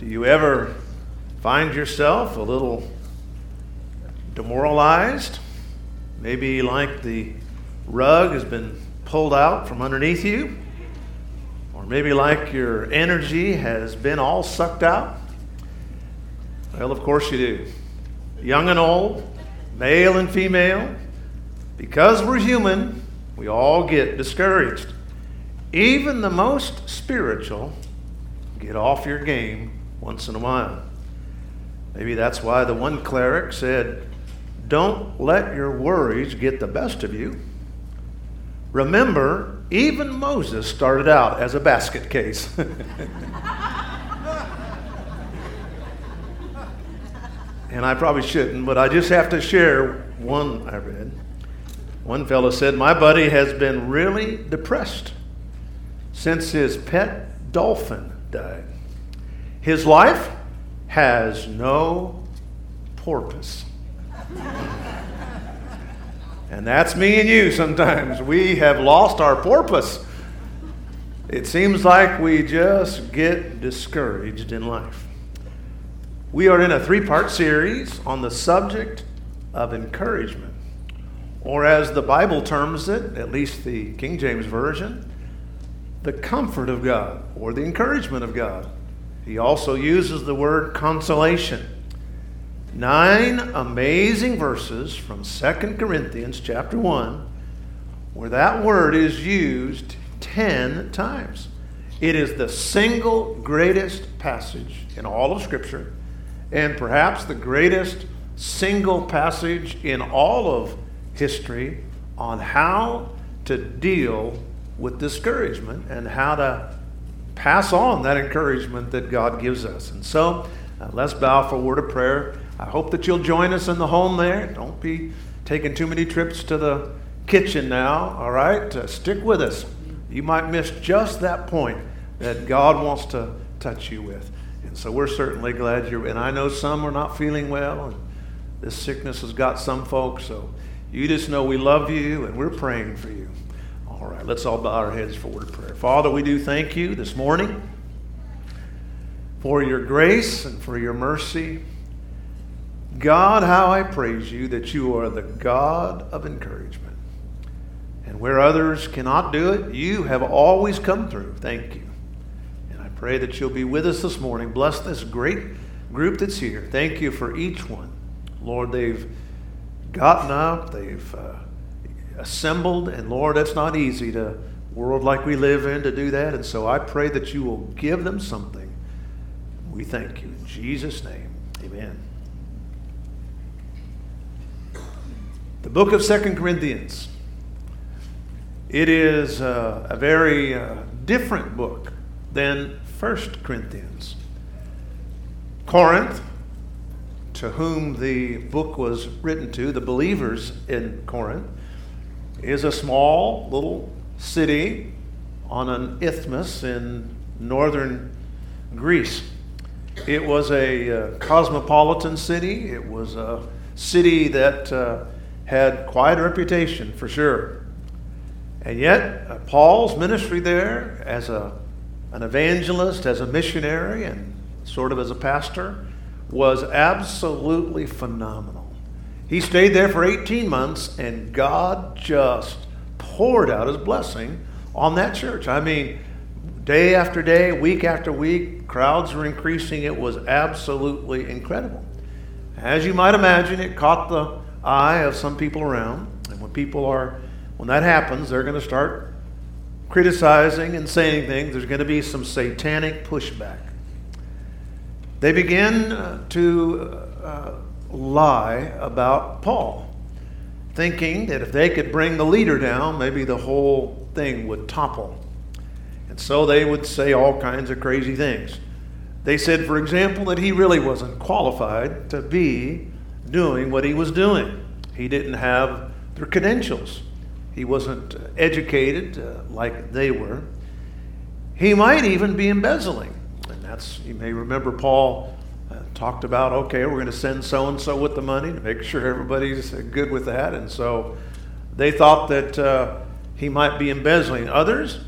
Do you ever find yourself a little demoralized? Maybe like the rug has been pulled out from underneath you? Or maybe like your energy has been all sucked out? Well, of course you do. Young and old, male and female, because we're human, we all get discouraged. Even the most spiritual get off your game once in a while. Maybe that's why the one cleric said, Don't let your worries get the best of you. Remember, even Moses started out as a basket case. and I probably shouldn't, but I just have to share one I read. One fellow said, My buddy has been really depressed since his pet dolphin died. His life has no purpose. and that's me and you sometimes. We have lost our purpose. It seems like we just get discouraged in life. We are in a three part series on the subject of encouragement, or as the Bible terms it, at least the King James Version, the comfort of God or the encouragement of God. He also uses the word consolation. Nine amazing verses from 2 Corinthians chapter 1 where that word is used 10 times. It is the single greatest passage in all of Scripture and perhaps the greatest single passage in all of history on how to deal with discouragement and how to pass on that encouragement that God gives us. And so, uh, let's bow for a word of prayer. I hope that you'll join us in the home there. Don't be taking too many trips to the kitchen now, all right? Uh, stick with us. You might miss just that point that God wants to touch you with. And so we're certainly glad you're, and I know some are not feeling well, and this sickness has got some folks, so you just know we love you and we're praying for you. All right, let's all bow our heads for word of prayer. Father, we do thank you this morning for your grace and for your mercy. God, how I praise you that you are the God of encouragement. And where others cannot do it, you have always come through. Thank you. And I pray that you'll be with us this morning. Bless this great group that's here. Thank you for each one. Lord, they've gotten up, they've uh, assembled, and Lord, that's not easy to world like we live in to do that. And so I pray that you will give them something. We thank you in Jesus' name. Amen. The book of Second Corinthians. It is uh, a very uh, different book than 1 Corinthians. Corinth, to whom the book was written to, the believers in Corinth, is a small little city on an isthmus in northern Greece. It was a uh, cosmopolitan city. It was a city that uh, had quite a reputation for sure. And yet, uh, Paul's ministry there as a an evangelist, as a missionary, and sort of as a pastor, was absolutely phenomenal. He stayed there for 18 months, and God just poured out his blessing on that church. I mean, day after day, week after week, crowds were increasing. It was absolutely incredible. As you might imagine, it caught the eye of some people around. And when people are, when that happens, they're going to start criticizing and saying things, there's going to be some satanic pushback. They begin uh, to uh, lie about Paul, thinking that if they could bring the leader down, maybe the whole thing would topple. And so they would say all kinds of crazy things. They said, for example, that he really wasn't qualified to be doing what he was doing. He didn't have their credentials. He wasn't educated uh, like they were. He might even be embezzling. And that's, you may remember Paul talked about, okay, we're going to send so and so with the money to make sure everybody's good with that. And so they thought that uh, he might be embezzling. Others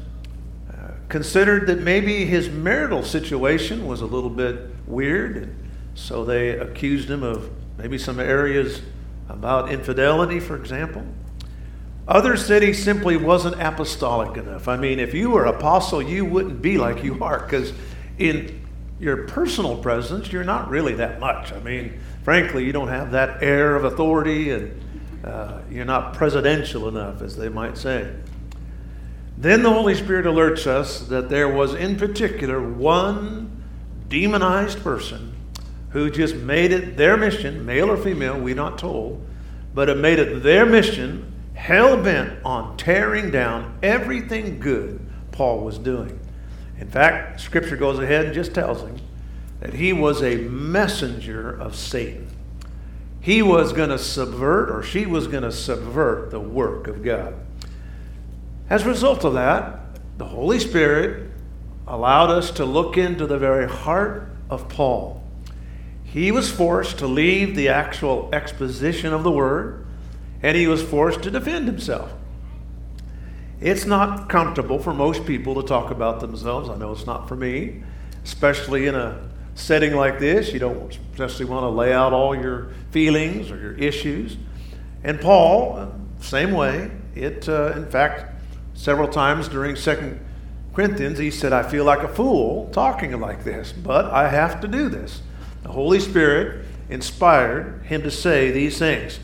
uh, considered that maybe his marital situation was a little bit weird. And so they accused him of maybe some areas about infidelity, for example. Others said he simply wasn't apostolic enough. I mean, if you were apostle, you wouldn't be like you are, because in your personal presence, you're not really that much. I mean, frankly, you don't have that air of authority, and uh, you're not presidential enough, as they might say. Then the Holy Spirit alerts us that there was, in particular, one demonized person who just made it their mission, male or female, we're not told, but it made it their mission, hell bent on tearing down everything good Paul was doing. In fact, Scripture goes ahead and just tells him that he was a messenger of Satan. He was going to subvert, or she was going to subvert the work of God. As a result of that, the Holy Spirit allowed us to look into the very heart of Paul he was forced to leave the actual exposition of the word, and he was forced to defend himself. It's not comfortable for most people to talk about themselves. I know it's not for me, especially in a setting like this. You don't especially want to lay out all your feelings or your issues. And Paul, uh, same way. It, uh, in fact, several times during Second Corinthians, he said, "I feel like a fool talking like this, but I have to do this." The Holy Spirit inspired him to say these things.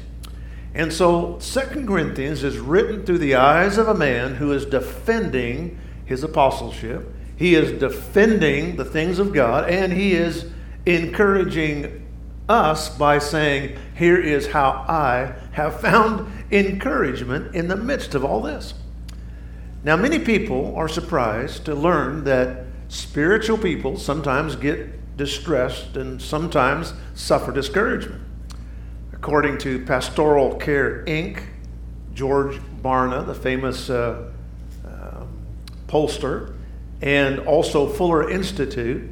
And so Second Corinthians is written through the eyes of a man who is defending his apostleship. He is defending the things of God, and he is encouraging us by saying, Here is how I have found encouragement in the midst of all this. Now, many people are surprised to learn that spiritual people sometimes get distressed, and sometimes suffer discouragement. According to Pastoral Care Inc., George Barna, the famous uh, uh, pollster, and also Fuller Institute,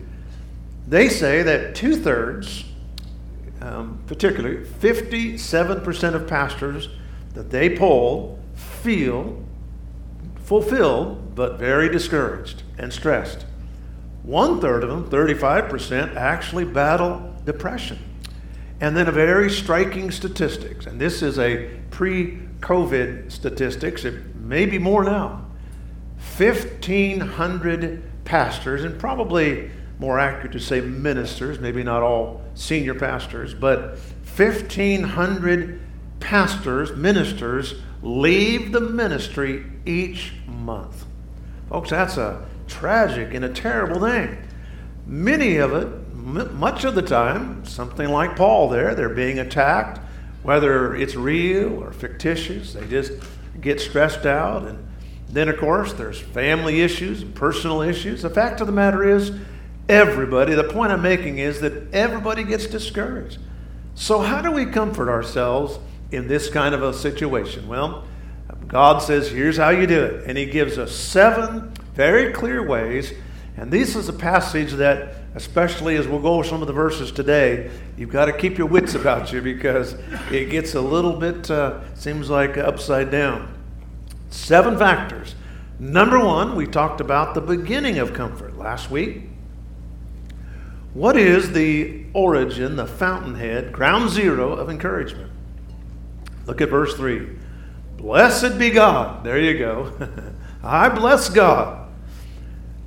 they say that two thirds, um, particularly 57% of pastors that they poll, feel fulfilled but very discouraged and stressed. One third of them, 35%, actually battle depression. And then a very striking statistics, and this is a pre COVID statistics, it may be more now. 1,500 pastors, and probably more accurate to say ministers, maybe not all senior pastors, but 1,500 pastors, ministers, leave the ministry each month. Folks, that's a tragic and a terrible thing. Many of it, much of the time, something like Paul there, they're being attacked, whether it's real or fictitious, they just get stressed out. And then, of course, there's family issues and personal issues. The fact of the matter is, everybody, the point I'm making is that everybody gets discouraged. So, how do we comfort ourselves in this kind of a situation? Well, God says, here's how you do it. And He gives us seven very clear ways. And this is a passage that, especially as we'll go over some of the verses today, you've got to keep your wits about you because it gets a little bit, uh, seems like upside down. Seven factors. Number one, we talked about the beginning of comfort last week. What is the origin, the fountainhead, ground zero of encouragement? Look at verse 3. Blessed be God. There you go. I bless God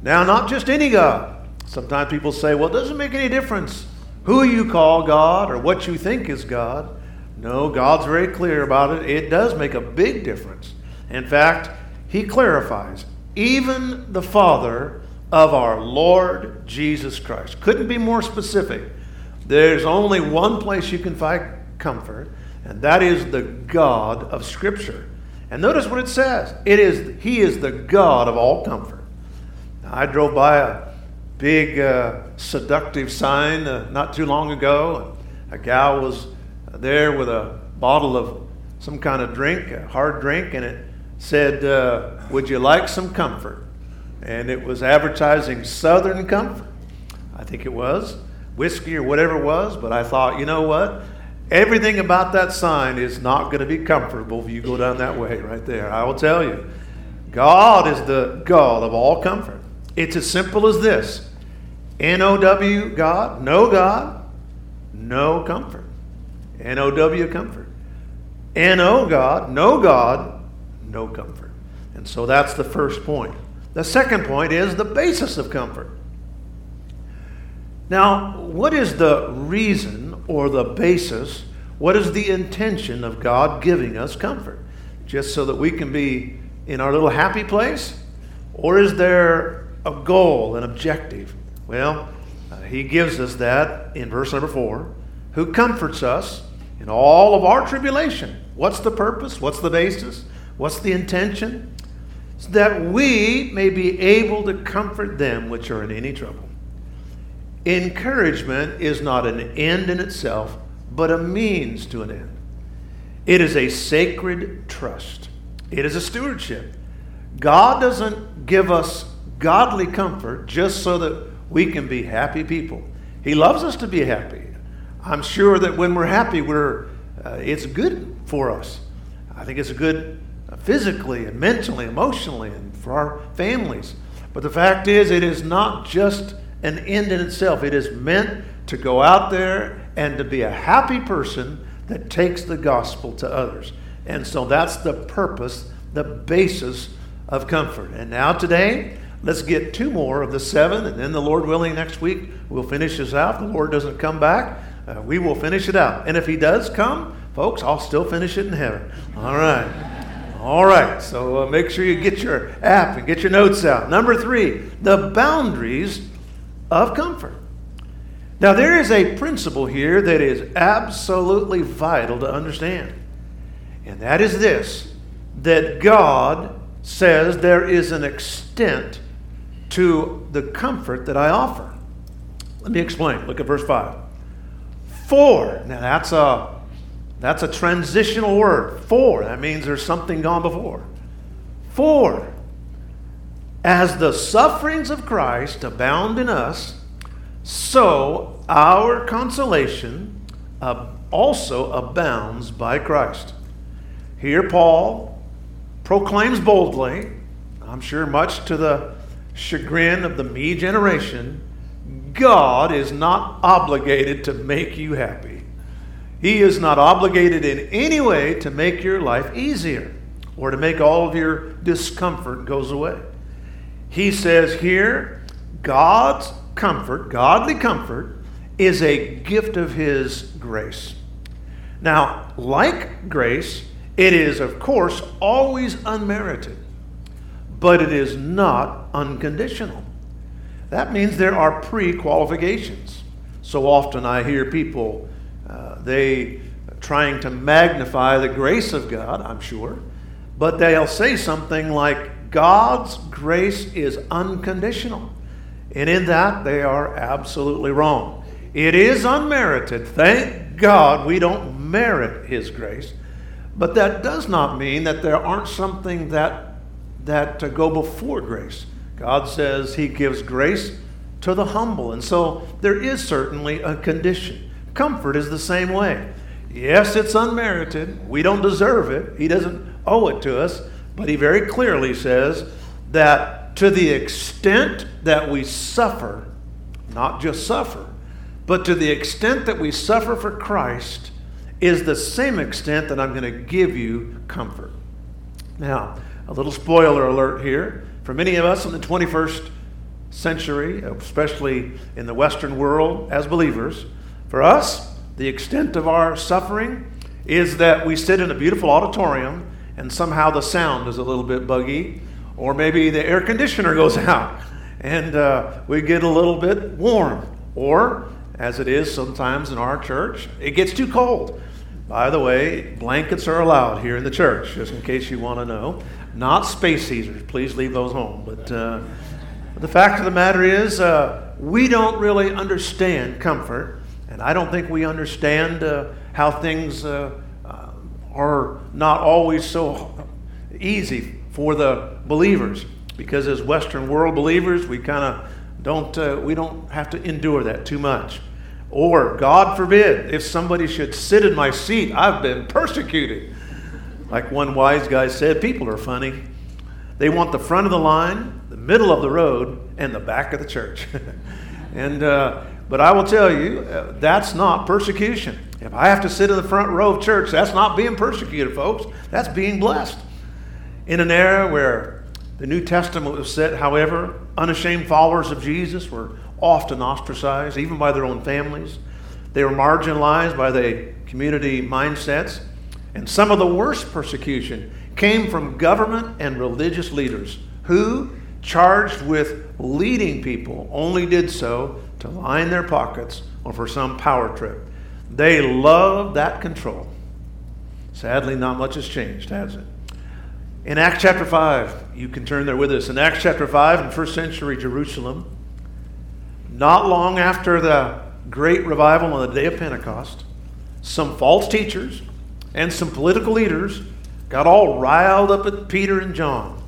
now, not just any God. Sometimes people say, well, it doesn't make any difference who you call God or what you think is God. No, God's very clear about it. It does make a big difference. In fact, He clarifies, even the Father of our Lord Jesus Christ. Couldn't be more specific. There's only one place you can find comfort, and that is the God of Scripture. And notice what it says. It is He is the God of all comfort. I drove by a big uh, seductive sign uh, not too long ago. A gal was there with a bottle of some kind of drink, a hard drink, and it said, uh, Would you like some comfort? And it was advertising Southern Comfort. I think it was whiskey or whatever it was, but I thought, you know what? Everything about that sign is not going to be comfortable if you go down that way right there. I will tell you. God is the God of all comfort. It's as simple as this N O W, God, no God, no comfort. N O W, comfort. N O, God, no God, no comfort. And so that's the first point. The second point is the basis of comfort. Now, what is the reason or the basis? What is the intention of God giving us comfort? Just so that we can be in our little happy place? Or is there a goal, an objective? Well, uh, he gives us that in verse number four, who comforts us in all of our tribulation. What's the purpose? What's the basis? What's the intention? So that we may be able to comfort them which are in any trouble. Encouragement is not an end in itself, but a means to an end. It is a sacred trust, it is a stewardship. God doesn't give us godly comfort just so that we can be happy people. He loves us to be happy. I'm sure that when we're happy, we're, uh, it's good for us. I think it's good uh, physically and mentally, emotionally, and for our families. But the fact is, it is not just an end in itself. It is meant to go out there and to be a happy person that takes the gospel to others. And so that's the purpose, the basis of comfort. And now, today, let's get two more of the seven, and then the Lord willing, next week we'll finish this out. The Lord doesn't come back, uh, we will finish it out. And if He does come, folks, I'll still finish it in heaven. All right. All right, so uh, make sure you get your app and get your notes out. Number three, the boundaries of comfort. Now, there is a principle here that is absolutely vital to understand, and that is this that God says there is an extent to the comfort that I offer. Let me explain. Look at verse 5. For, now that's a that's a transitional word. For, that means there's something gone before. For, as the sufferings of Christ abound in us, so our consolation also abounds by Christ. Here, Paul proclaims boldly, I'm sure much to the chagrin of the me generation, God is not obligated to make you happy. He is not obligated in any way to make your life easier or to make all of your discomfort goes away. He says here, God's comfort, godly comfort, is a gift of His grace. Now, like grace, it is, of course, always unmerited, but it is not unconditional. That means there are pre qualifications. So often I hear people, uh, they trying to magnify the grace of God, I'm sure, but they'll say something like, God's grace is unconditional. And in that, they are absolutely wrong. It is unmerited. Thank God we don't merit His grace. But that does not mean that there aren't something that, that go before grace. God says He gives grace to the humble. And so there is certainly a condition. Comfort is the same way. Yes, it's unmerited. We don't deserve it. He doesn't owe it to us. But He very clearly says that to the extent that we suffer, not just suffer, but to the extent that we suffer for Christ, is the same extent that I'm going to give you comfort. Now, a little spoiler alert here. For many of us in the 21st century, especially in the Western world as believers, for us, the extent of our suffering is that we sit in a beautiful auditorium and somehow the sound is a little bit buggy, or maybe the air conditioner goes out and uh, we get a little bit warm, or as it is sometimes in our church, it gets too cold. By the way, blankets are allowed here in the church, just in case you want to know. Not space heaters. Please leave those home. But uh, The fact of the matter is, uh, we don't really understand comfort, and I don't think we understand uh, how things uh, uh are not always so easy for the believers. Because as Western world believers, we kind of don't uh, we don't have to endure that too much. Or God forbid, if somebody should sit in my seat, I've been persecuted. Like one wise guy said, people are funny. They want the front of the line, the middle of the road, and the back of the church. and uh, but I will tell you, uh, that's not persecution. If I have to sit in the front row of church, that's not being persecuted, folks. That's being blessed. In an era where the New Testament was set, however, unashamed followers of Jesus were often ostracized, even by their own families. They were marginalized by the community mindsets. And some of the worst persecution came from government and religious leaders who, charged with leading people, only did so to line their pockets or for some power trip. They loved that control. Sadly, not much has changed, has it? In Acts chapter 5, you can turn there with us. In Acts chapter 5, in first century Jerusalem, not long after the great revival on the day of Pentecost, some false teachers and some political leaders got all riled up at Peter and John.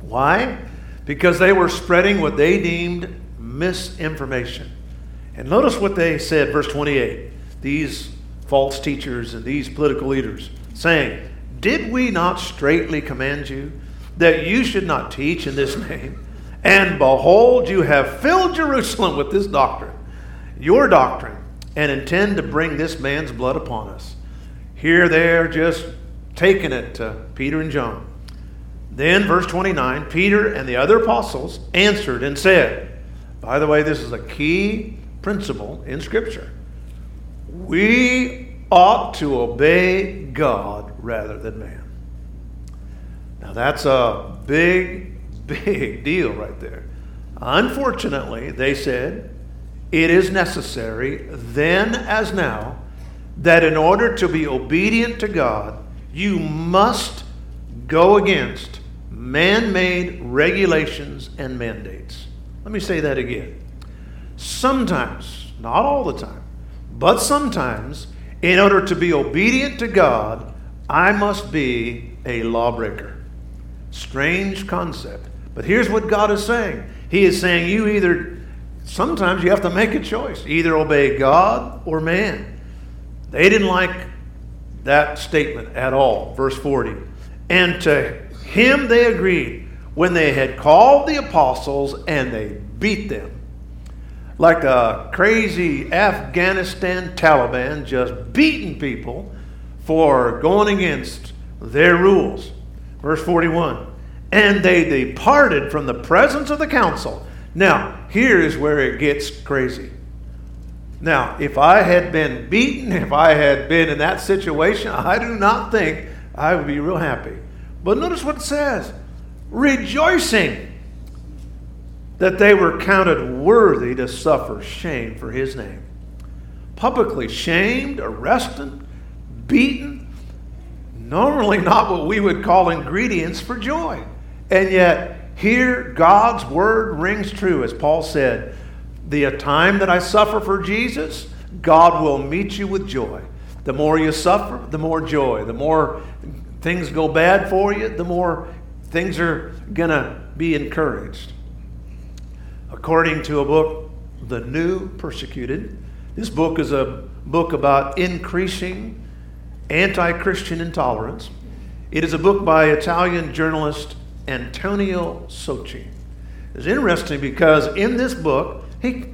Why? Because they were spreading what they deemed misinformation. And notice what they said, verse 28. These false teachers and these political leaders saying, Did we not straightly command you that you should not teach in this name? And behold, you have filled Jerusalem with this doctrine, your doctrine, and intend to bring this man's blood upon us. Here they're just taking it to Peter and John. Then, verse 29 Peter and the other apostles answered and said, By the way, this is a key principle in Scripture. We ought to obey God rather than man. Now, that's a big big deal right there. Unfortunately, they said, it is necessary, then as now, that in order to be obedient to God, you must go against man made regulations and mandates. Let me say that again. Sometimes, not all the time, but sometimes, in order to be obedient to God, I must be a lawbreaker. Strange concept. But here's what God is saying He is saying you either, sometimes you have to make a choice, either obey God or man. They didn't like that statement at all. Verse 40. And to him they agreed when they had called the apostles and they beat them. Like a crazy Afghanistan Taliban just beating people for going against their rules. Verse 41 and they departed from the presence of the council. Now, here is where it gets crazy. Now, if I had been beaten, if I had been in that situation, I do not think I would be real happy. But notice what it says rejoicing that they were counted worthy to suffer shame for his name. Publicly shamed, arrested, beaten, normally not what we would call ingredients for joy. And yet, here God's word rings true, as Paul said. The time that I suffer for Jesus, God will meet you with joy. The more you suffer, the more joy. The more things go bad for you, the more things are going to be encouraged. According to a book, The New Persecuted, this book is a book about increasing anti Christian intolerance. It is a book by Italian journalist Antonio Socci. It's interesting because in this book, he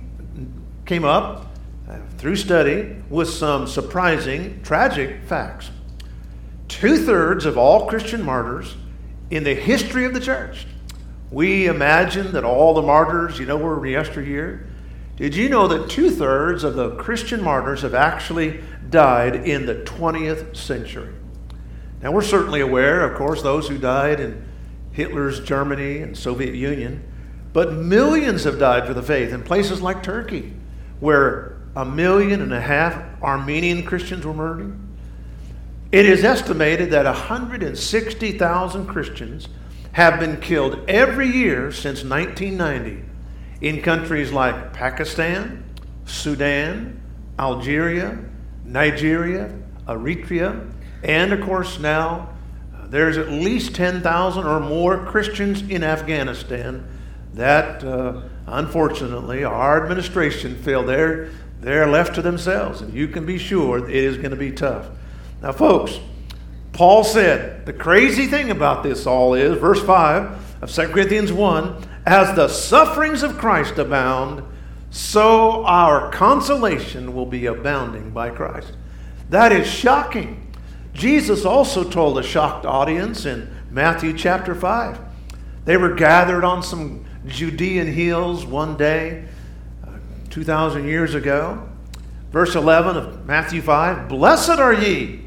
came up uh, through study with some surprising, tragic facts. Two thirds of all Christian martyrs in the history of the church. We imagine that all the martyrs, you know, were yesteryear. Did you know that two thirds of the Christian martyrs have actually died in the 20th century? Now, we're certainly aware, of course, those who died in Hitler's Germany and Soviet Union, but millions have died for the faith in places like Turkey, where a million and a half Armenian Christians were murdered. It is estimated that 160,000 Christians have been killed every year since 1990 in countries like Pakistan, Sudan, Algeria, Nigeria, Eritrea, and of course now there's at least 10,000 or more Christians in Afghanistan that uh, unfortunately our administration feel they're, they're left to themselves. And you can be sure it is going to be tough. Now, folks, Paul said the crazy thing about this all is, verse 5 of 2 Corinthians 1 as the sufferings of Christ abound, so our consolation will be abounding by Christ. That is shocking. Jesus also told a shocked audience in Matthew chapter 5. They were gathered on some Judean hills one day, uh, 2,000 years ago. Verse 11 of Matthew 5 Blessed are ye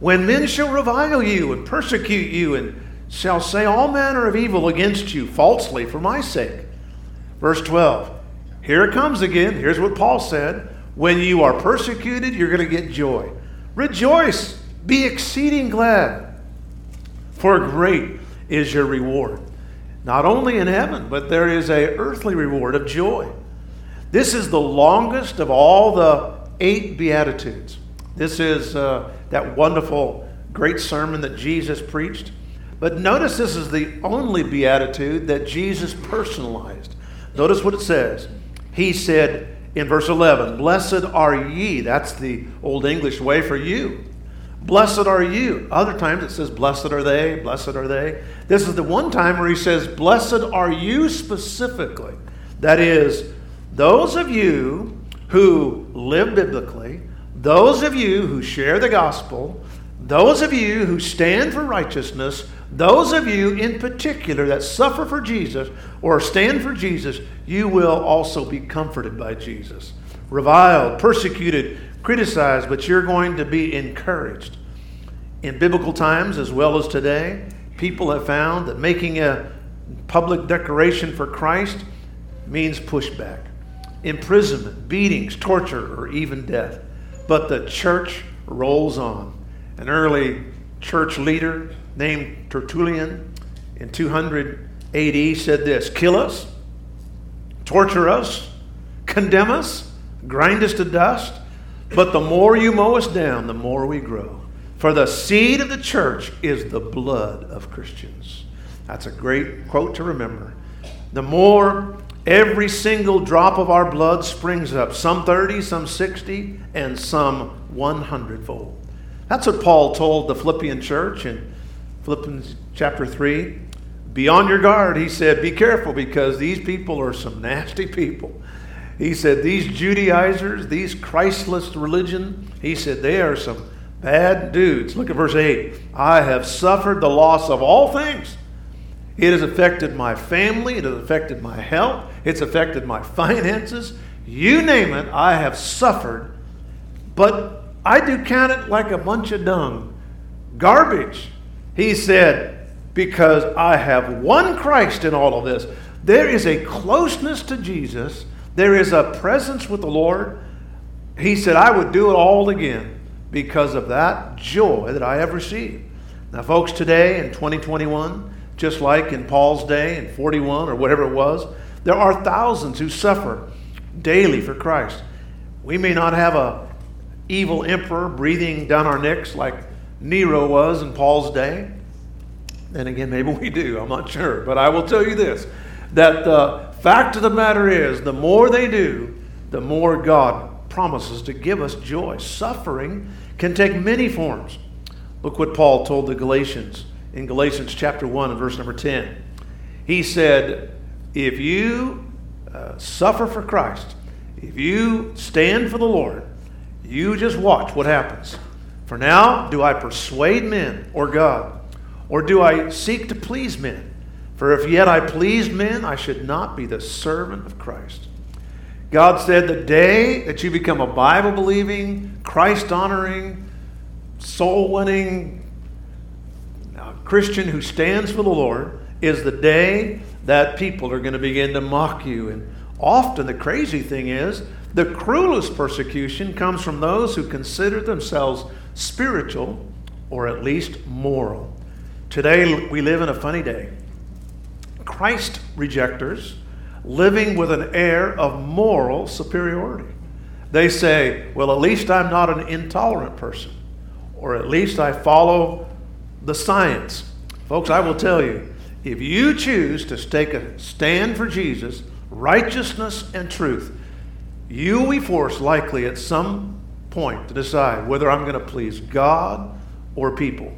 when men shall revile you and persecute you and shall say all manner of evil against you falsely for my sake. Verse 12. Here it comes again. Here's what Paul said. When you are persecuted, you're going to get joy. Rejoice, be exceeding glad, for great is your reward. Not only in heaven, but there is a earthly reward of joy. This is the longest of all the eight beatitudes. This is uh, that wonderful, great sermon that Jesus preached. But notice this is the only beatitude that Jesus personalized. Notice what it says. He said in verse 11, Blessed are ye. That's the Old English way for you. Blessed are you. Other times it says, Blessed are they, blessed are they. This is the one time where he says, Blessed are you specifically. That is, those of you who live biblically, those of you who share the gospel, those of you who stand for righteousness, those of you in particular that suffer for Jesus or stand for Jesus, you will also be comforted by Jesus. Reviled, persecuted, criticized, but you're going to be encouraged. In biblical times as well as today, people have found that making a public declaration for Christ means pushback, imprisonment, beatings, torture, or even death. But the church rolls on. An early church leader named Tertullian in 200 AD said this Kill us, torture us, condemn us, grind us to dust, but the more you mow us down, the more we grow. For the seed of the church is the blood of Christians. That's a great quote to remember. The more every single drop of our blood springs up, some 30, some 60, and some 100 fold. That's what Paul told the Philippian church in Philippians chapter 3. Be on your guard, he said. Be careful because these people are some nasty people. He said, These Judaizers, these Christless religion, he said, they are some bad dudes. Look at verse 8. I have suffered the loss of all things. It has affected my family, it has affected my health, it's affected my finances. You name it, I have suffered. But I do count it like a bunch of dung, garbage. He said, because I have won Christ in all of this. There is a closeness to Jesus, there is a presence with the Lord. He said, I would do it all again because of that joy that I have received. Now, folks, today in 2021, just like in Paul's day in 41 or whatever it was, there are thousands who suffer daily for Christ. We may not have a evil emperor breathing down our necks like Nero was in Paul's day. And again, maybe we do, I'm not sure. But I will tell you this that the fact of the matter is, the more they do, the more God promises to give us joy. Suffering can take many forms. Look what Paul told the Galatians in Galatians chapter 1 and verse number 10. He said, If you uh, suffer for Christ, if you stand for the Lord, you just watch what happens. For now, do I persuade men or God? Or do I seek to please men? For if yet I pleased men, I should not be the servant of Christ. God said, The day that you become a Bible believing, Christ honoring, soul winning uh, Christian who stands for the Lord is the day that people are going to begin to mock you. And often the crazy thing is, the cruelest persecution comes from those who consider themselves spiritual or at least moral. Today, we live in a funny day. Christ rejectors living with an air of moral superiority. They say, well, at least I'm not an intolerant person, or at least I follow the science. Folks, I will tell you, if you choose to take a stand for Jesus, righteousness, and truth, you will be forced likely at some point to decide whether I'm going to please God or people.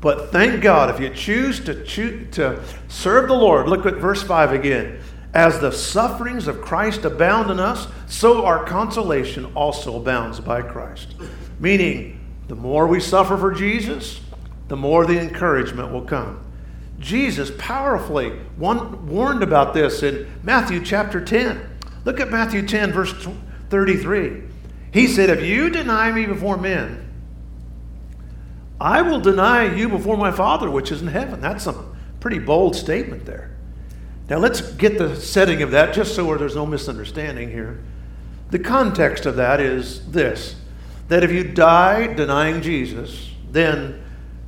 But thank God, if you choose to, choose to serve the Lord, look at verse 5 again. As the sufferings of Christ abound in us, so our consolation also abounds by Christ. Meaning, the more we suffer for Jesus, the more the encouragement will come. Jesus powerfully warned about this in Matthew chapter 10. Look at Matthew 10, verse 33. He said, If you deny me before men, I will deny you before my Father which is in heaven. That's a pretty bold statement there. Now, let's get the setting of that just so there's no misunderstanding here. The context of that is this that if you die denying Jesus, then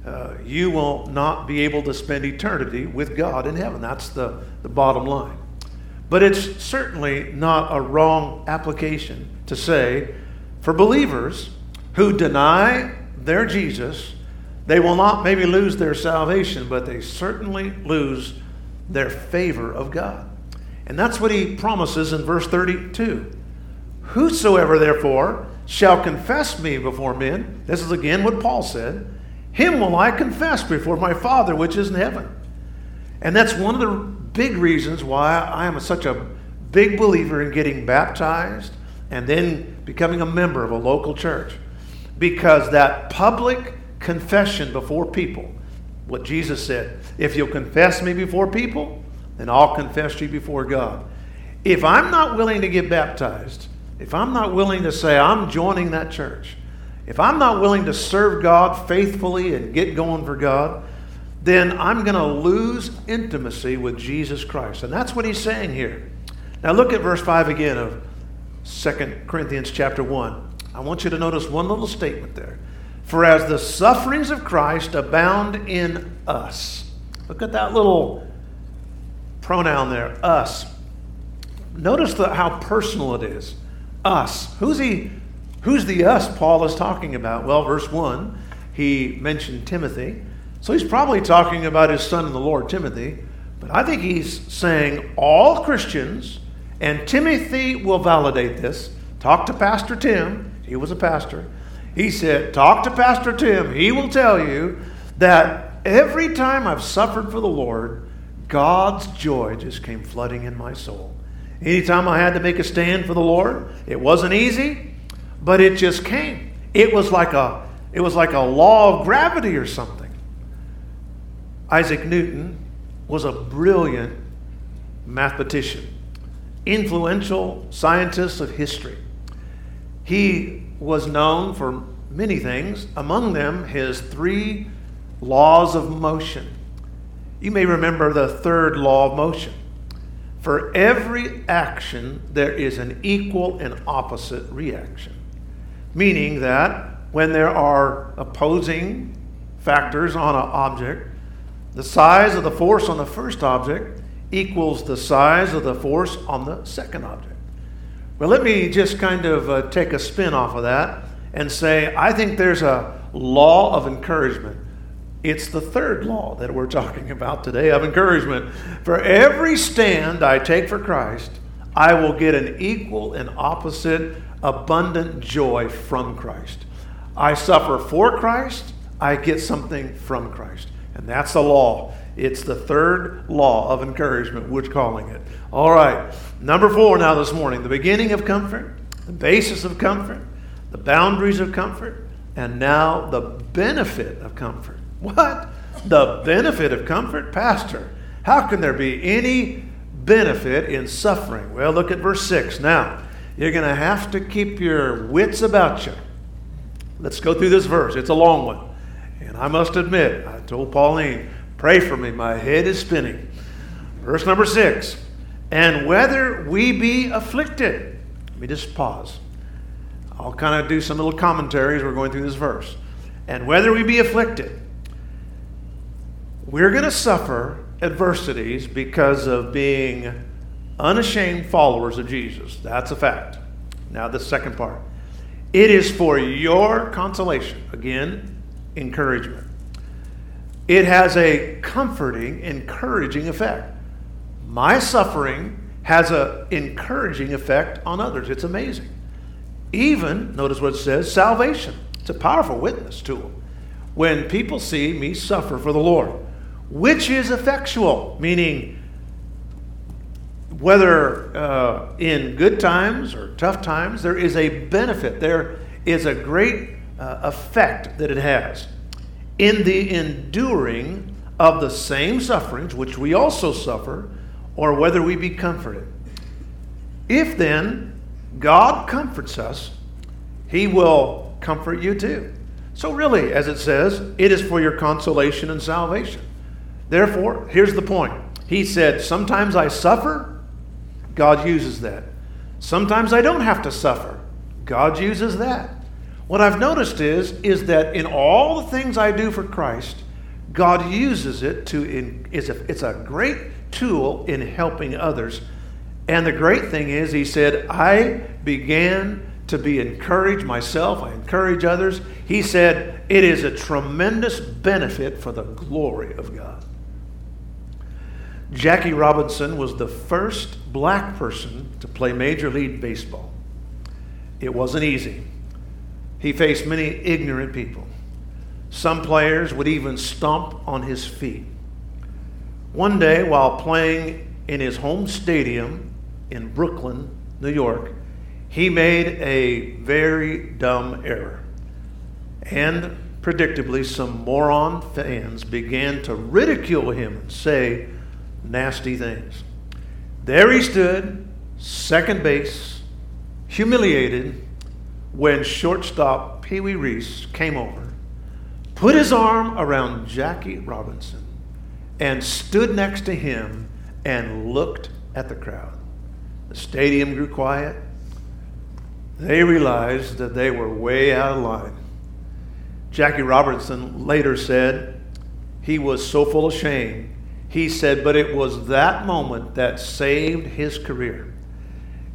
uh, you will not be able to spend eternity with God in heaven. That's the, the bottom line. But it's certainly not a wrong application to say for believers who deny their Jesus, they will not maybe lose their salvation, but they certainly lose their favor of God. And that's what he promises in verse 32. Whosoever, therefore, shall confess me before men, this is again what Paul said, him will I confess before my Father which is in heaven. And that's one of the big reasons why I am such a big believer in getting baptized and then becoming a member of a local church. Because that public confession before people what Jesus said if you'll confess me before people, then I'll confess you before God. If I'm not willing to get baptized, if I'm not willing to say I'm joining that church, if I'm not willing to serve God faithfully and get going for God, then I'm going to lose intimacy with Jesus Christ. And that's what he's saying here. Now look at verse 5 again of 2 Corinthians chapter 1. I want you to notice one little statement there. For as the sufferings of Christ abound in us. Look at that little pronoun there, us. Notice the, how personal it is. Us. Who's he? Who's the us Paul is talking about? Well, verse 1, he mentioned Timothy. So he's probably talking about his son in the Lord, Timothy. But I think he's saying all Christians, and Timothy will validate this. Talk to Pastor Tim. He was a pastor. He said, Talk to Pastor Tim. He will tell you that every time I've suffered for the Lord, God's joy just came flooding in my soul. Anytime I had to make a stand for the Lord, it wasn't easy, but it just came. It was like a it was like a law of gravity or something. Isaac Newton was a brilliant mathematician, influential scientist of history. He was known for many things, among them his three laws of motion. You may remember the third law of motion. For every action, there is an equal and opposite reaction. Meaning that when there are opposing factors on an object, the size of the force on the first object equals the size of the force on the second object. Well, let me just kind of uh, take a spin off of that and say I think there's a law of encouragement. It's the third law that we're talking about today of encouragement. For every stand I take for Christ, I will get an equal and opposite abundant joy from Christ. I suffer for Christ, I get something from Christ. And that's the law. It's the third law of encouragement, we're calling it. All right, number four now this morning the beginning of comfort, the basis of comfort, the boundaries of comfort, and now the benefit of comfort. What? The benefit of comfort? Pastor, how can there be any benefit in suffering? Well, look at verse 6. Now, you're going to have to keep your wits about you. Let's go through this verse. It's a long one. And I must admit, I told Pauline, pray for me, my head is spinning. Verse number 6 And whether we be afflicted, let me just pause. I'll kind of do some little commentaries. We're going through this verse. And whether we be afflicted, We're going to suffer adversities because of being unashamed followers of Jesus. That's a fact. Now, the second part it is for your consolation. Again, encouragement. It has a comforting, encouraging effect. My suffering has an encouraging effect on others. It's amazing. Even, notice what it says, salvation. It's a powerful witness tool. When people see me suffer for the Lord, which is effectual, meaning whether uh, in good times or tough times, there is a benefit. There is a great uh, effect that it has in the enduring of the same sufferings which we also suffer, or whether we be comforted. If then God comforts us, he will comfort you too. So, really, as it says, it is for your consolation and salvation. Therefore, here's the point. He said, Sometimes I suffer, God uses that. Sometimes I don't have to suffer, God uses that. What I've noticed is, is that in all the things I do for Christ, God uses it to, in, it's, a, it's a great tool in helping others. And the great thing is, he said, I began to be encouraged myself, I encourage others. He said, it is a tremendous benefit for the glory of God. Jackie Robinson was the first black person to play Major League Baseball. It wasn't easy. He faced many ignorant people. Some players would even stomp on his feet. One day, while playing in his home stadium in Brooklyn, New York, he made a very dumb error. And predictably, some moron fans began to ridicule him and say nasty things. There he stood, second base, humiliated, when shortstop Pee Wee Reese came over, put his arm around Jackie Robinson, and stood next to him and looked at the crowd. The stadium grew quiet. They realized that they were way out of line. Jackie Robinson later said he was so full of shame. He said, but it was that moment that saved his career.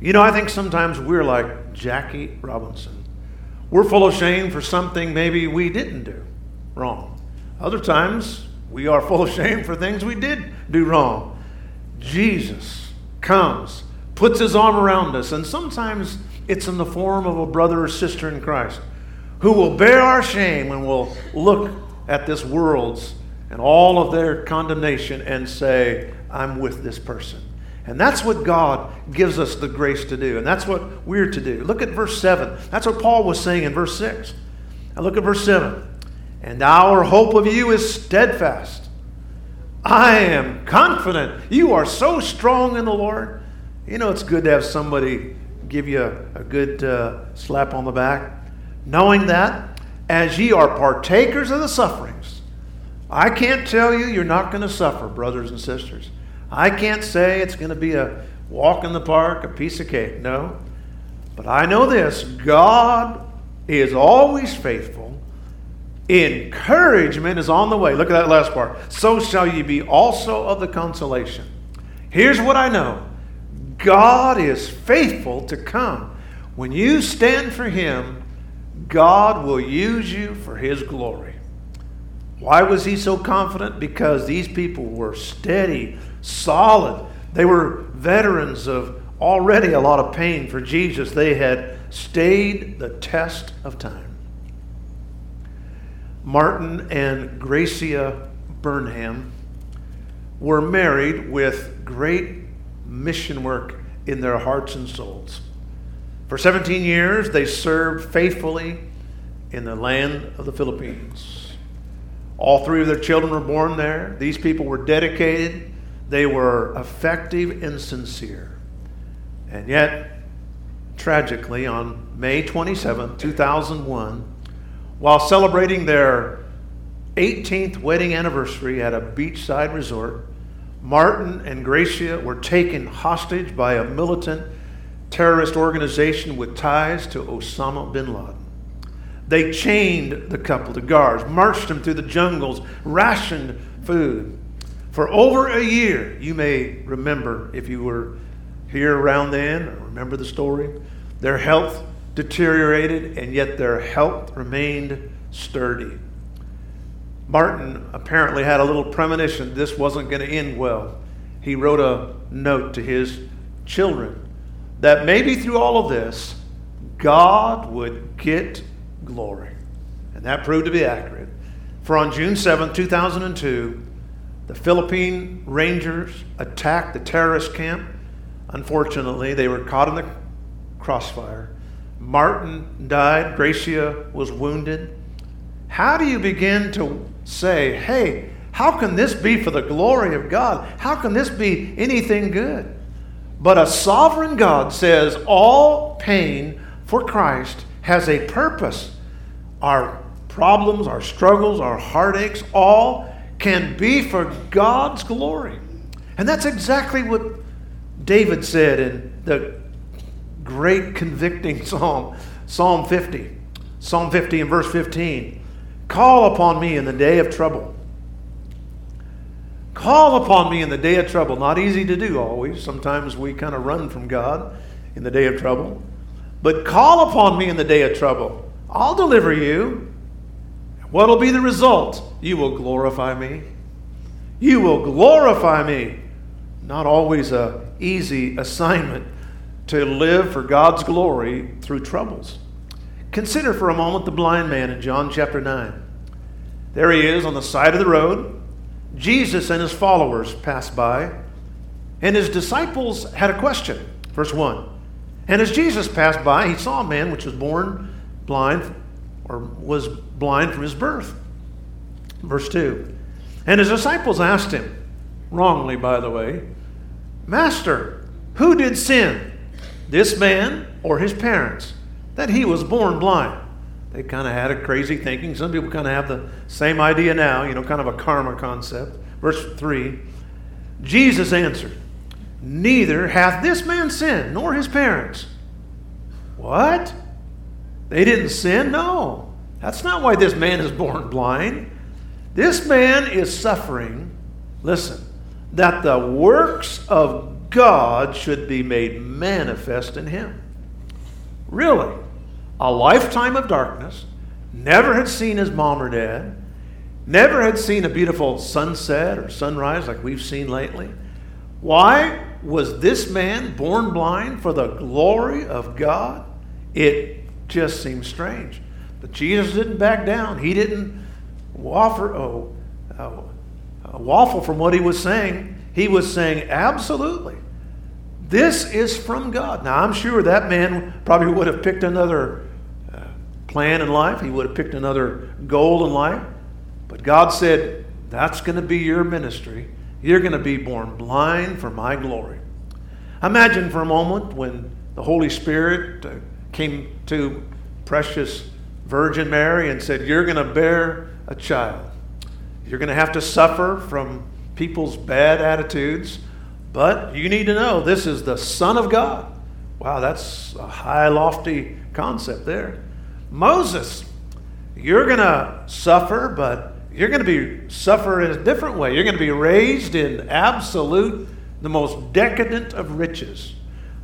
You know, I think sometimes we're like Jackie Robinson. We're full of shame for something maybe we didn't do wrong. Other times, we are full of shame for things we did do wrong. Jesus comes, puts his arm around us, and sometimes it's in the form of a brother or sister in Christ who will bear our shame and will look at this world's and all of their condemnation and say, I'm with this person. And that's what God gives us the grace to do. And that's what we're to do. Look at verse 7. That's what Paul was saying in verse 6. And look at verse 7. And our hope of you is steadfast. I am confident. You are so strong in the Lord. You know, it's good to have somebody give you a, a good uh, slap on the back. Knowing that, as ye are partakers of the sufferings, I can't tell you you're not going to suffer, brothers and sisters. I can't say it's going to be a walk in the park, a piece of cake. No. But I know this God is always faithful. Encouragement is on the way. Look at that last part. So shall ye be also of the consolation. Here's what I know God is faithful to come. When you stand for Him, God will use you for His glory. Why was he so confident? Because these people were steady, solid. They were veterans of already a lot of pain for Jesus. They had stayed the test of time. Martin and Gracia Burnham were married with great mission work in their hearts and souls. For 17 years, they served faithfully in the land of the Philippines. All three of their children were born there. These people were dedicated they were effective and sincere. And yet, tragically, on May 27, 2001, while celebrating their 18th wedding anniversary at a beachside resort, Martin and Gracia were taken hostage by a militant terrorist organization with ties to Osama bin Laden. They chained the couple to guards, marched them through the jungles, rationed food. For over a year, you may remember if you were here around then or remember the story, their health deteriorated and yet their health remained sturdy. Martin apparently had a little premonition this wasn't going to end well. He wrote a note to his children that maybe through all of this, God would get glory. And that proved to be accurate. For on June 7, 2002, the Philippine Rangers attacked the terrorist camp. Unfortunately, they were caught in the crossfire. Martin died, Gracia was wounded. How do you begin to say, hey, how can this be for the glory of God? How can this be anything good? But a sovereign God says all pain for Christ has a purpose. Our problems, our struggles, our heartaches, all can be for God's glory. And that's exactly what David said in the great convicting psalm, Psalm 50. Psalm 50 and verse 15. Call upon me in the day of trouble. Call upon me in the day of trouble. Not easy to do always. Sometimes we kind of run from God in the day of trouble. But call upon me in the day of trouble. I'll deliver you. What'll be the result? You will glorify me. You will glorify me. Not always a easy assignment to live for God's glory through troubles. Consider for a moment the blind man in John chapter 9. There he is on the side of the road. Jesus and his followers pass by, and his disciples had a question. Verse 1. And as Jesus passed by, he saw a man which was born blind, or was blind from his birth. Verse 2. And his disciples asked him, wrongly, by the way, Master, who did sin, this man or his parents, that he was born blind? They kind of had a crazy thinking. Some people kind of have the same idea now, you know, kind of a karma concept. Verse 3 Jesus answered, Neither hath this man sinned, nor his parents. What? They didn't sin? No. That's not why this man is born blind. This man is suffering, listen, that the works of God should be made manifest in him. Really? A lifetime of darkness, never had seen his mom or dad, never had seen a beautiful sunset or sunrise like we've seen lately. Why was this man born blind for the glory of God? It just seems strange. But Jesus didn't back down. He didn't waffle, oh, uh, waffle from what he was saying. He was saying, absolutely. This is from God. Now, I'm sure that man probably would have picked another uh, plan in life. He would have picked another goal in life. But God said, that's going to be your ministry. You're going to be born blind for my glory. Imagine for a moment when the Holy Spirit uh, came to precious Virgin Mary and said, You're going to bear a child. You're going to have to suffer from people's bad attitudes, but you need to know this is the Son of God. Wow, that's a high, lofty concept there. Moses, you're going to suffer, but you're going to be suffer in a different way. You're going to be raised in absolute, the most decadent of riches.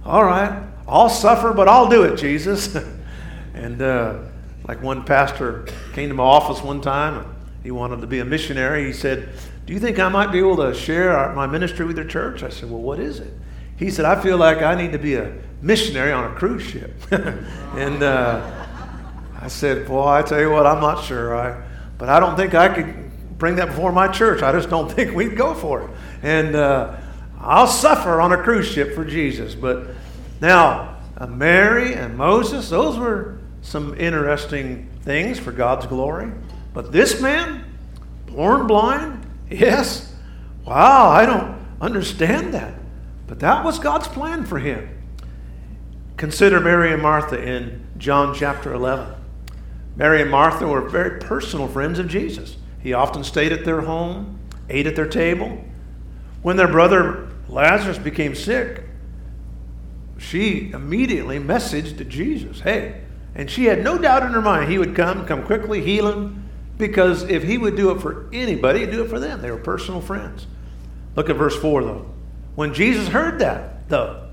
All right, I'll suffer, but I'll do it, Jesus. and uh, like one pastor came to my office one time, he wanted to be a missionary. He said, Do you think I might be able to share my ministry with your church? I said, Well, what is it? He said, I feel like I need to be a missionary on a cruise ship. and uh, I said, Well, I tell you what, I'm not sure. I, but I don't think I could bring that before my church. I just don't think we'd go for it. And uh, I'll suffer on a cruise ship for Jesus. But now, uh, Mary and Moses, those were some interesting things for God's glory. But this man, born blind, yes, wow, I don't understand that. But that was God's plan for him. Consider Mary and Martha in John chapter 11. Mary and Martha were very personal friends of Jesus. He often stayed at their home, ate at their table. When their brother Lazarus became sick, she immediately messaged Jesus, Hey, and she had no doubt in her mind he would come, come quickly, heal him, Because if he would do it for anybody, he'd do it for them. They were personal friends. Look at verse 4, though. When Jesus heard that, though,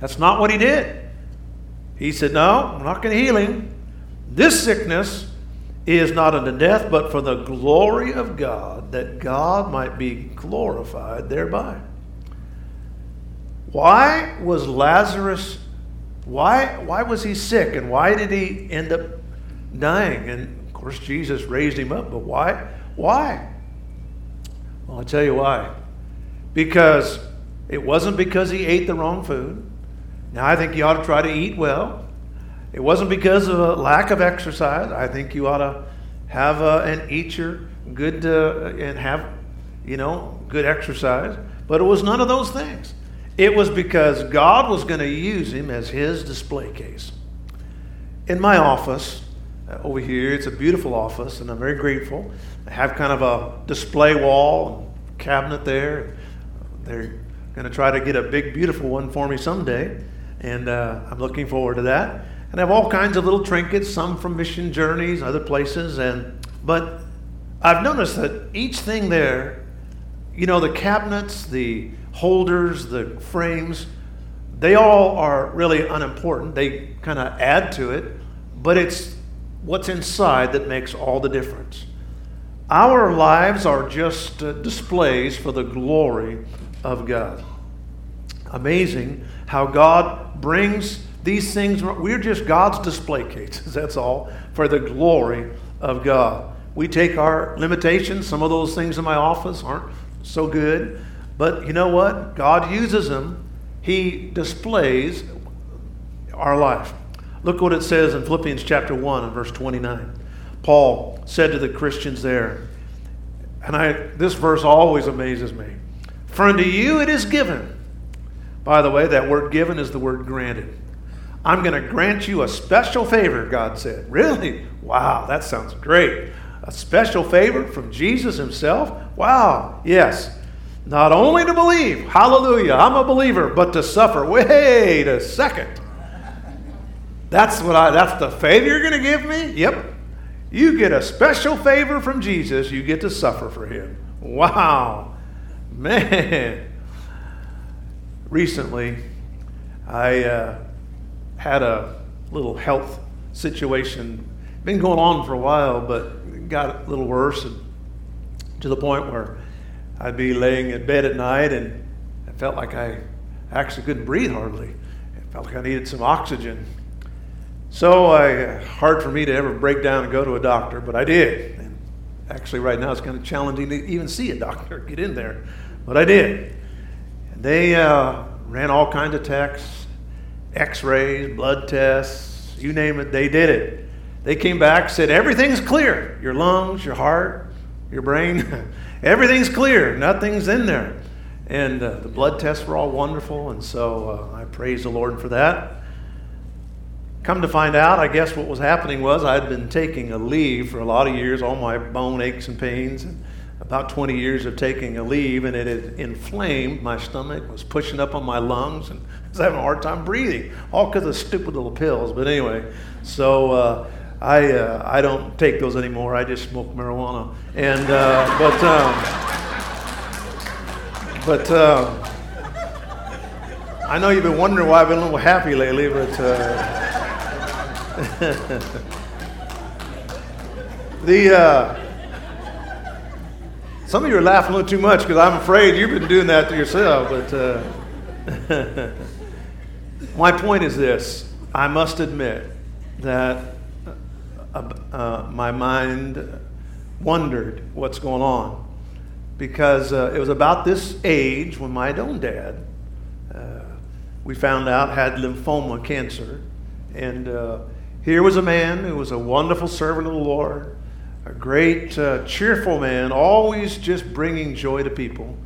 that's not what he did. He said, No, I'm not going to heal him. This sickness is not unto death, but for the glory of God, that God might be glorified thereby. Why was Lazarus, why, why was he sick, and why did he end up dying? And of course, Jesus raised him up, but why? Why? Well, I'll tell you why. Because it wasn't because he ate the wrong food. Now, I think you ought to try to eat well. It wasn't because of a lack of exercise. I think you ought to have uh, and eat your good uh, and have, you know, good exercise. But it was none of those things. It was because God was going to use him as his display case. In my office uh, over here, it's a beautiful office, and I'm very grateful. I have kind of a display wall and cabinet there. They're going to try to get a big, beautiful one for me someday, and uh, I'm looking forward to that. And I have all kinds of little trinkets, some from mission journeys, other places. And but I've noticed that each thing there, you know, the cabinets, the holders, the frames, they all are really unimportant. They kind of add to it, but it's what's inside that makes all the difference. Our lives are just uh, displays for the glory of God. Amazing how God brings these things, we're just God's display cases, that's all, for the glory of God. We take our limitations. Some of those things in my office aren't so good. But you know what? God uses them. He displays our life. Look what it says in Philippians chapter 1 and verse 29. Paul said to the Christians there, and I, this verse always amazes me. For unto you it is given. By the way, that word given is the word granted. I'm going to grant you a special favor, God said. Really? Wow, that sounds great. A special favor from Jesus himself? Wow, yes. Not only to believe, hallelujah, I'm a believer, but to suffer. Wait a second. That's what I that's the favor you're going to give me? Yep. You get a special favor from Jesus, you get to suffer for him. Wow. Man. Recently, I uh, had a little health situation, been going on for a while, but got a little worse and to the point where I'd be laying in bed at night and I felt like I actually couldn't breathe hardly. I felt like I needed some oxygen. So I, hard for me to ever break down and go to a doctor, but I did. And actually, right now it's kind of challenging to even see a doctor, get in there, but I did. And they uh, ran all kinds of tests x rays, blood tests, you name it, they did it. They came back, said, Everything's clear. Your lungs, your heart, your brain, everything's clear. Nothing's in there. And uh, the blood tests were all wonderful, and so uh, I praise the Lord for that. Come to find out, I guess what was happening was I'd been taking Aleve for a lot of years, all my bone aches and pains. And about 20 years of taking Aleve, and it had inflamed my stomach, was pushing up on my lungs, and I was having a hard time breathing, all because of stupid little pills. But anyway, so uh, I uh, I don't take those anymore. I just smoke marijuana, and uh, but um, but um, I know you've been wondering why I've been a little happy lately, but. Uh, the uh, some of you are laughing a little too much because I'm afraid you've been doing that to yourself. But uh, my point is this I must admit that uh, my mind wondered what's going on because uh, it was about this age when my own dad, uh, we found out, had lymphoma cancer. And uh, here was a man who was a wonderful servant of the Lord a great, uh, cheerful man, always just bringing joy to people.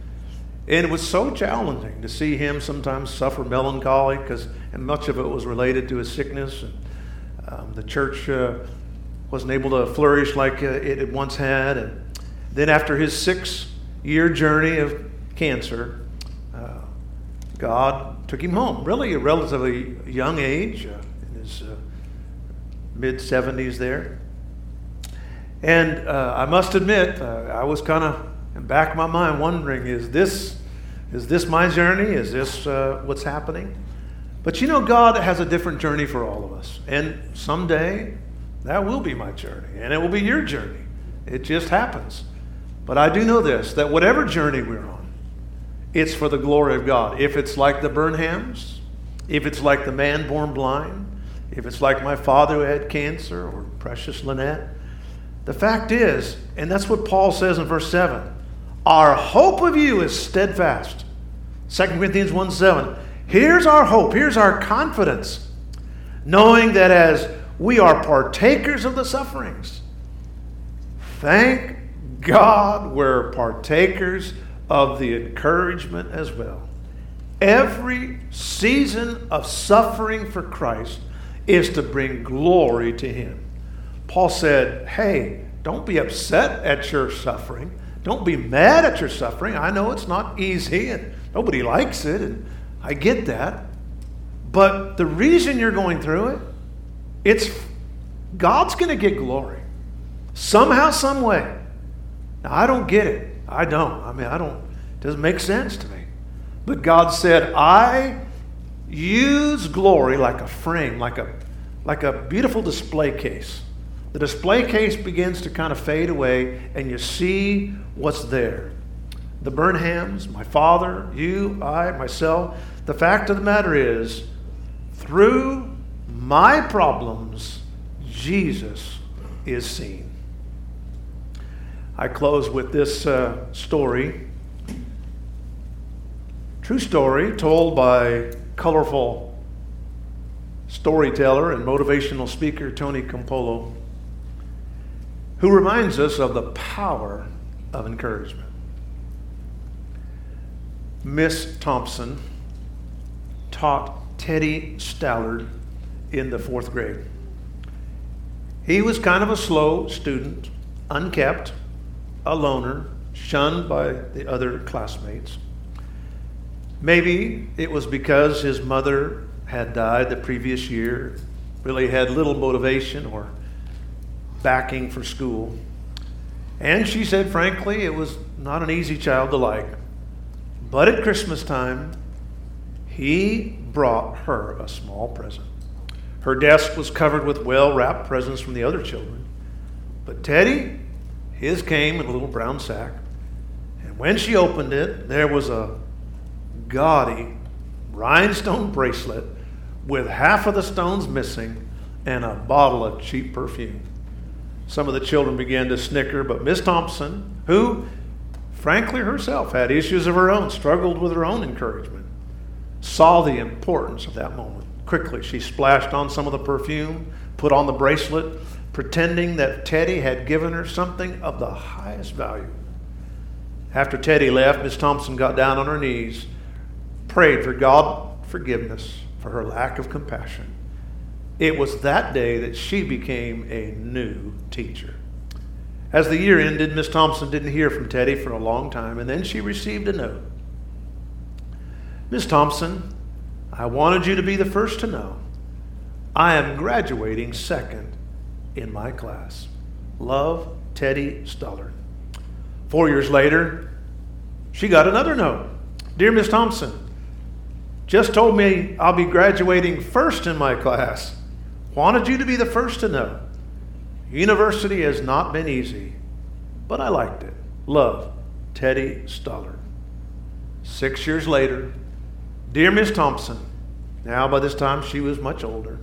And it was so challenging to see him sometimes suffer melancholy because, and much of it was related to his sickness. And, um, the church uh, wasn't able to flourish like uh, it had once had. And then, after his six year journey of cancer, uh, God took him home. Really, a relatively young age, uh, in his uh, mid 70s there. And uh, I must admit, uh, I was kind of back of my mind wondering, is this, is this my journey? Is this what's happening? But you know, God has a different journey for all of us. And someday, that will be my journey, and it will be your journey. It just happens. But I do know this that whatever journey we're on, it's for the glory of God. If it's like the Burnhams, if it's like the man born blind, if it's like my father who had cancer or precious Lynette, the fact is, and that's what Paul says in verse 7 our hope of you is steadfast. 2 Corinthians 1 7. Here's our hope, here's our confidence, knowing that as we are partakers of the sufferings, thank God we're partakers of the encouragement as well. Every season of suffering for Christ is to bring glory to Him. Paul said, Hey, don't be upset at your suffering. Don't be mad at your suffering. I know it's not easy and nobody likes it, and I get that. But the reason you're going through it, it's God's going to get glory somehow, some way. Now, I don't get it. I don't. I mean, I don't. It doesn't make sense to me. But God said, I use glory like a frame, like a, like a beautiful display case. The display case begins to kind of fade away, and you see what's there. The Burnhams, my father, you, I, myself. The fact of the matter is, through my problems, Jesus is seen. I close with this uh, story True story told by colorful storyteller and motivational speaker Tony Campolo, who reminds us of the power of encouragement. Miss Thompson taught Teddy Stallard in the fourth grade. He was kind of a slow student, unkept, a loner, shunned by the other classmates. Maybe it was because his mother had died the previous year, really had little motivation or backing for school. And she said, frankly, it was not an easy child to like. But at Christmas time, he brought her a small present. Her desk was covered with well wrapped presents from the other children. But Teddy, his came in a little brown sack. And when she opened it, there was a gaudy rhinestone bracelet with half of the stones missing and a bottle of cheap perfume. Some of the children began to snicker, but Miss Thompson, who frankly herself had issues of her own, struggled with her own encouragement, saw the importance of that moment. Quickly, she splashed on some of the perfume, put on the bracelet, pretending that Teddy had given her something of the highest value. After Teddy left, Miss Thompson got down on her knees prayed for God forgiveness for her lack of compassion. It was that day that she became a new teacher. As the year ended, Miss Thompson didn't hear from Teddy for a long time, and then she received a note. Miss Thompson, I wanted you to be the first to know. I am graduating second in my class. Love, Teddy Stullard. Four years later, she got another note. Dear Miss Thompson, just told me I'll be graduating first in my class. Wanted you to be the first to know. University has not been easy, but I liked it. Love, Teddy Stullard. Six years later, dear Miss Thompson, now by this time she was much older.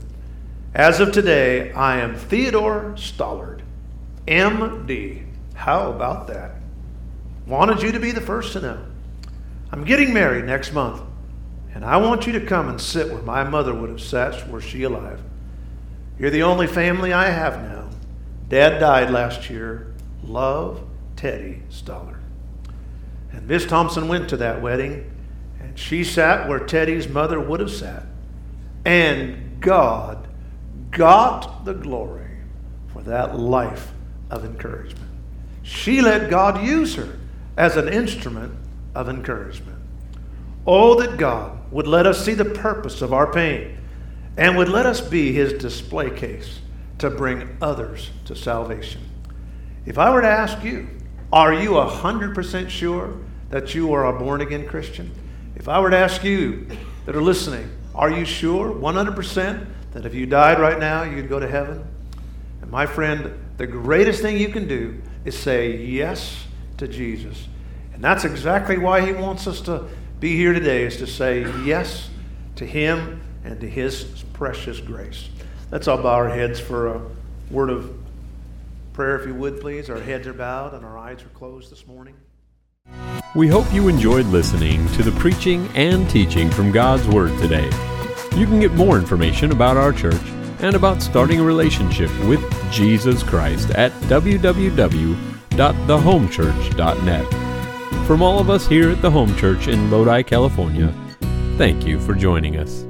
As of today, I am Theodore Stollard, MD. How about that? Wanted you to be the first to know. I'm getting married next month. And I want you to come and sit where my mother would have sat were she alive. You're the only family I have now. Dad died last year. Love, Teddy Stollard. And Miss Thompson went to that wedding, she sat where Teddy's mother would have sat. And God got the glory for that life of encouragement. She let God use her as an instrument of encouragement. Oh, that God would let us see the purpose of our pain and would let us be his display case to bring others to salvation. If I were to ask you, are you 100% sure that you are a born again Christian? If I were to ask you that are listening, are you sure 100% that if you died right now, you'd go to heaven? And my friend, the greatest thing you can do is say yes to Jesus. And that's exactly why he wants us to be here today, is to say yes to him and to his precious grace. Let's all bow our heads for a word of prayer, if you would, please. Our heads are bowed and our eyes are closed this morning. We hope you enjoyed listening to the preaching and teaching from God's Word today. You can get more information about our church and about starting a relationship with Jesus Christ at www.thehomechurch.net. From all of us here at the Home Church in Lodi, California, thank you for joining us.